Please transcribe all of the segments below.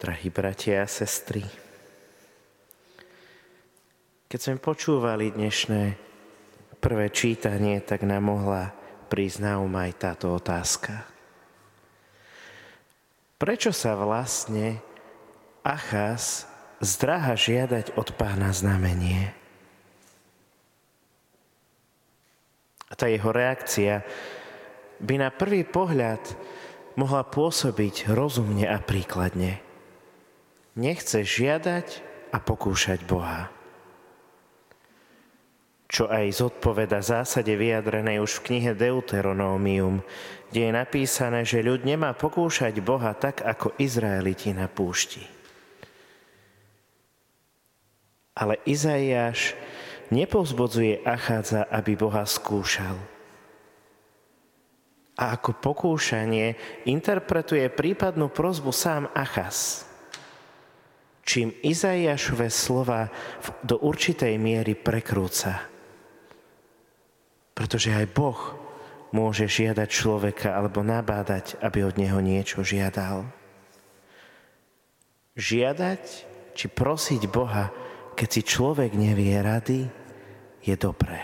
drahí bratia a sestry. Keď sme počúvali dnešné prvé čítanie, tak nám mohla prísť na um aj táto otázka. Prečo sa vlastne Achaz zdráha žiadať od pána znamenie? A tá jeho reakcia by na prvý pohľad mohla pôsobiť rozumne a príkladne nechce žiadať a pokúšať Boha. Čo aj zodpoveda zásade vyjadrenej už v knihe Deuteronómium, kde je napísané, že ľud nemá pokúšať Boha tak, ako Izraeliti na púšti. Ale Izaiáš nepovzbudzuje Achádza, aby Boha skúšal. A ako pokúšanie interpretuje prípadnú prozbu sám Achaz čím Izaiášové slova do určitej miery prekrúca. Pretože aj Boh môže žiadať človeka alebo nabádať, aby od neho niečo žiadal. Žiadať či prosiť Boha, keď si človek nevie rady, je dobré.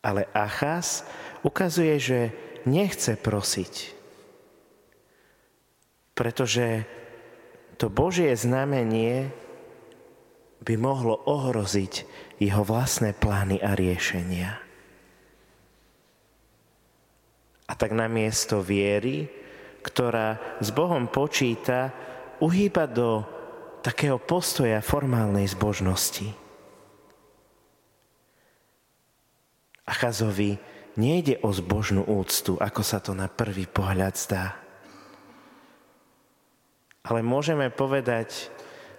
Ale Achaz ukazuje, že nechce prosiť, pretože to Božie znamenie by mohlo ohroziť jeho vlastné plány a riešenia. A tak namiesto viery, ktorá s Bohom počíta, uhýba do takého postoja formálnej zbožnosti. Achazovi nejde o zbožnú úctu, ako sa to na prvý pohľad zdá ale môžeme povedať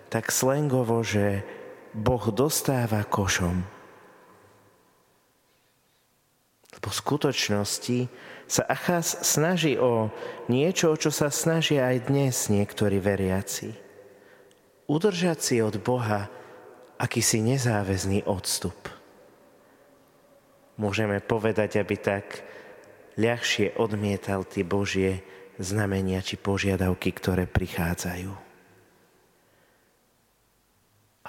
tak slengovo, že Boh dostáva košom. Lebo v skutočnosti sa Achaz snaží o niečo, čo sa snažia aj dnes niektorí veriaci. Udržať si od Boha akýsi nezáväzný odstup. Môžeme povedať, aby tak ľahšie odmietal tie Božie znamenia či požiadavky, ktoré prichádzajú.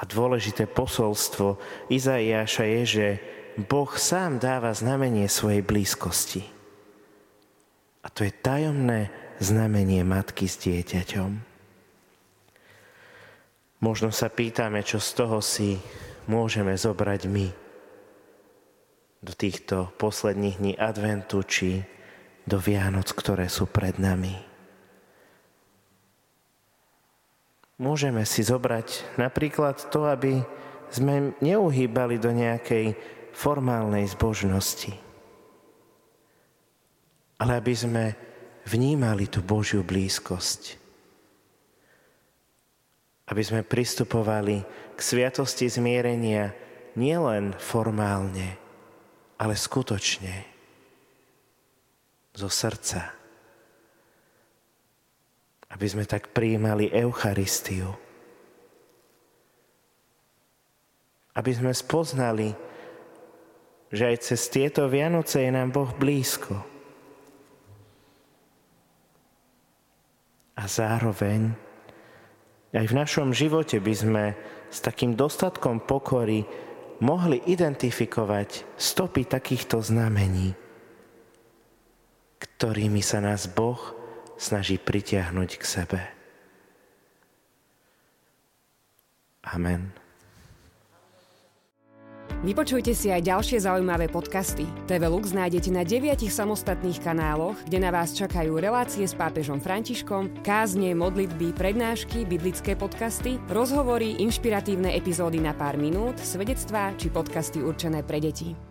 A dôležité posolstvo Izaiáša je, že Boh sám dáva znamenie svojej blízkosti. A to je tajomné znamenie matky s dieťaťom. Možno sa pýtame, čo z toho si môžeme zobrať my do týchto posledných dní adventu, či do Vianoc, ktoré sú pred nami. Môžeme si zobrať napríklad to, aby sme neuhýbali do nejakej formálnej zbožnosti, ale aby sme vnímali tú Božiu blízkosť. Aby sme pristupovali k sviatosti zmierenia nielen formálne, ale skutočne zo srdca. Aby sme tak prijímali Eucharistiu. Aby sme spoznali, že aj cez tieto Vianoce je nám Boh blízko. A zároveň aj v našom živote by sme s takým dostatkom pokory mohli identifikovať stopy takýchto znamení ktorými sa nás Boh snaží pritiahnuť k sebe. Amen. Vypočujte si aj ďalšie zaujímavé podcasty. TV Lux nájdete na deviatich samostatných kanáloch, kde na vás čakajú relácie s pápežom Františkom, kázne, modlitby, prednášky, biblické podcasty, rozhovory, inšpiratívne epizódy na pár minút, svedectvá či podcasty určené pre deti.